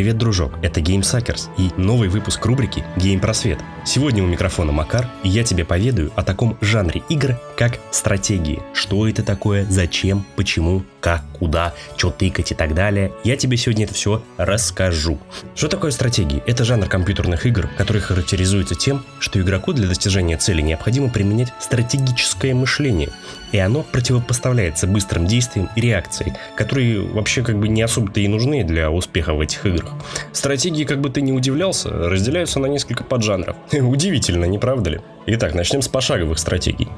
Привет, дружок, это GameSuckers и новый выпуск рубрики Game Просвет. Сегодня у микрофона Макар, и я тебе поведаю о таком жанре игр, как стратегии. Что это такое, зачем, почему, как, куда, что тыкать и так далее. Я тебе сегодня это все расскажу. Что такое стратегии? Это жанр компьютерных игр, который характеризуется тем, что игроку для достижения цели необходимо применять стратегическое мышление. И оно противопоставляется быстрым действиям и реакцией, которые вообще как бы не особо-то и нужны для успеха в этих играх. Стратегии, как бы ты не удивлялся, разделяются на несколько поджанров. Удивительно, не правда ли? Итак, начнем с пошаговых стратегий.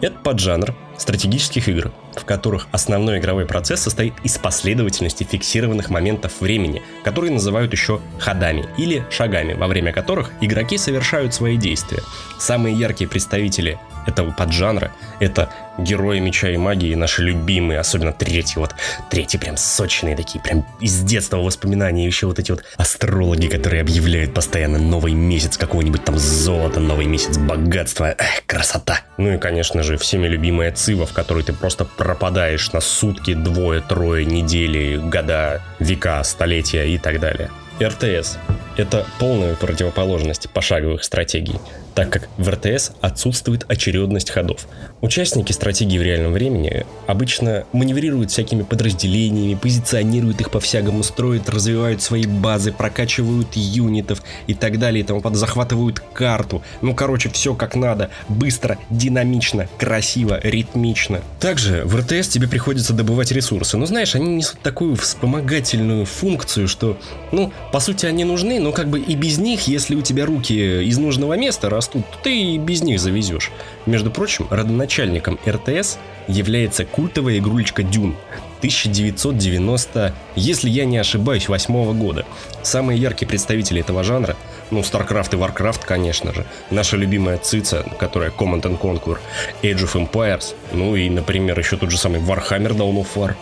Это поджанр стратегических игр, в которых основной игровой процесс состоит из последовательности фиксированных моментов времени, которые называют еще ходами или шагами, во время которых игроки совершают свои действия. Самые яркие представители этого поджанра — это герои меча и магии, наши любимые, особенно третий, вот третий прям сочные такие, прям из детства воспоминания, еще вот эти вот астрологи, которые объявляют постоянно новый месяц какого-нибудь там золота, новый месяц богатства, Эх, красота. Ну и, конечно же, всеми любимая Цива, в которой ты просто пропадаешь на сутки, двое, трое, недели, года, века, столетия и так далее. РТС – это полная противоположность пошаговых стратегий так как в РТС отсутствует очередность ходов. Участники стратегии в реальном времени обычно маневрируют всякими подразделениями, позиционируют их по-всякому, строят, развивают свои базы, прокачивают юнитов и так далее, и тому под захватывают карту. Ну, короче, все как надо, быстро, динамично, красиво, ритмично. Также в РТС тебе приходится добывать ресурсы, но знаешь, они несут такую вспомогательную функцию, что, ну, по сути, они нужны, но как бы и без них, если у тебя руки из нужного места растут, растут, ты и без них завезешь. Между прочим, родоначальником РТС является культовая игрулечка Дюн 1990, если я не ошибаюсь, восьмого года. Самые яркие представители этого жанра ну, StarCraft и Warcraft, конечно же. Наша любимая Цица, которая Command and Conquer, Age of Empires, ну и, например, еще тот же самый Warhammer Dawn of War.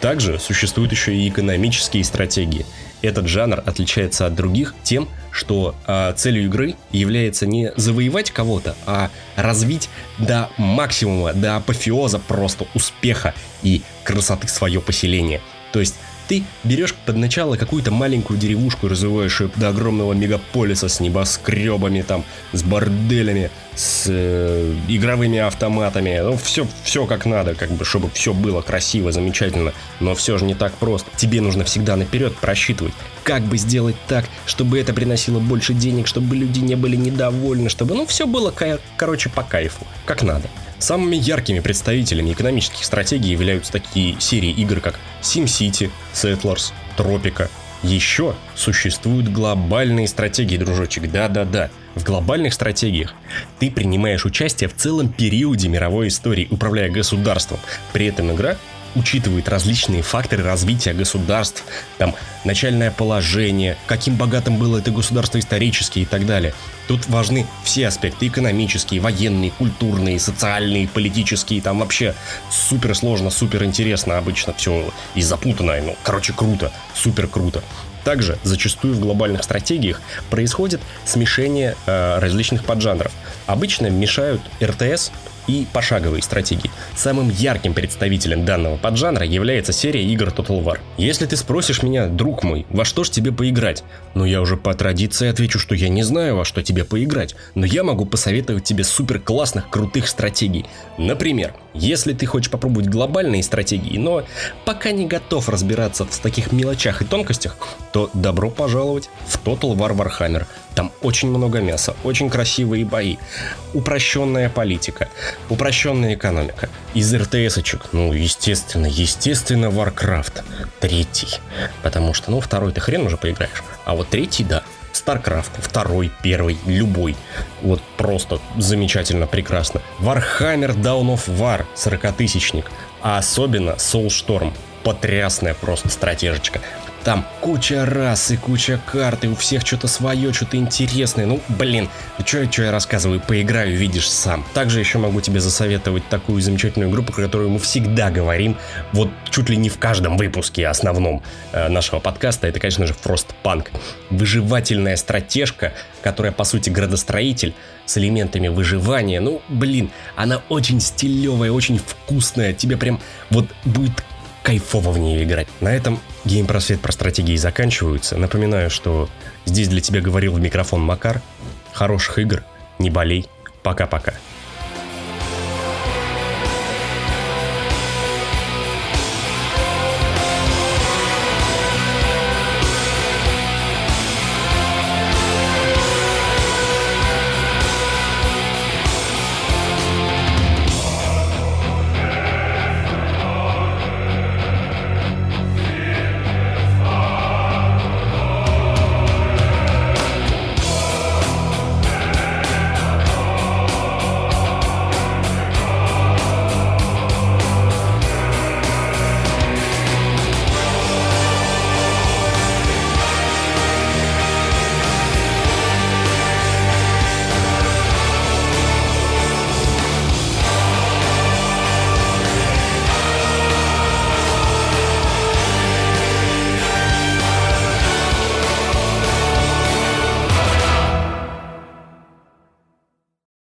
Также существуют еще и экономические стратегии. Этот жанр отличается от других тем, что э, целью игры является не завоевать кого-то, а развить до максимума, до апофеоза просто успеха и красоты свое поселение. То есть ты берешь под начало какую-то маленькую деревушку, развиваешь ее до огромного мегаполиса с небоскребами, там, с борделями, с э, игровыми автоматами. Ну, все, все как надо, как бы, чтобы все было красиво, замечательно. Но все же не так просто. Тебе нужно всегда наперед просчитывать, как бы сделать так, чтобы это приносило больше денег, чтобы люди не были недовольны, чтобы, ну, все было, короче, по кайфу, как надо. Самыми яркими представителями экономических стратегий являются такие серии игр, как SimCity, Settlers, Tropica. Еще существуют глобальные стратегии, дружочек, да-да-да. В глобальных стратегиях ты принимаешь участие в целом периоде мировой истории, управляя государством. При этом игра учитывает различные факторы развития государств, там, начальное положение, каким богатым было это государство исторически и так далее. Тут важны все аспекты экономические, военные, культурные, социальные, политические, там вообще супер сложно, супер интересно обычно все и запутано, ну, короче, круто, супер круто. Также зачастую в глобальных стратегиях происходит смешение э, различных поджанров. Обычно мешают РТС и пошаговые стратегии. Самым ярким представителем данного поджанра является серия игр Total War. Если ты спросишь меня, друг мой, во что ж тебе поиграть? Ну я уже по традиции отвечу, что я не знаю, во что тебе поиграть, но я могу посоветовать тебе супер классных, крутых стратегий. Например, если ты хочешь попробовать глобальные стратегии, но пока не готов разбираться в таких мелочах и тонкостях, то добро пожаловать в Total War Warhammer. Там очень много мяса, очень красивые бои, упрощенная политика, упрощенная экономика. Из РТС-очек, ну, естественно, естественно, Warcraft. Третий. Потому что, ну, второй ты хрен уже поиграешь. А вот третий, да. StarCraft, второй, первый, любой. Вот просто замечательно, прекрасно. Warhammer Dawn of War, 40-тысячник. А особенно Soulstorm, потрясная просто стратежечка. Там куча рас и куча карт, и у всех что-то свое, что-то интересное. Ну, блин, что, что я рассказываю, поиграю, видишь сам. Также еще могу тебе засоветовать такую замечательную группу, про которую мы всегда говорим, вот чуть ли не в каждом выпуске основном э, нашего подкаста. Это, конечно же, Frostpunk. Выживательная стратежка, которая, по сути, градостроитель с элементами выживания. Ну, блин, она очень стилевая, очень вкусная. Тебе прям вот будет кайфово в нее играть. На этом Геймпросвет про стратегии заканчиваются. Напоминаю, что здесь для тебя говорил в микрофон Макар. Хороших игр, не болей. Пока-пока.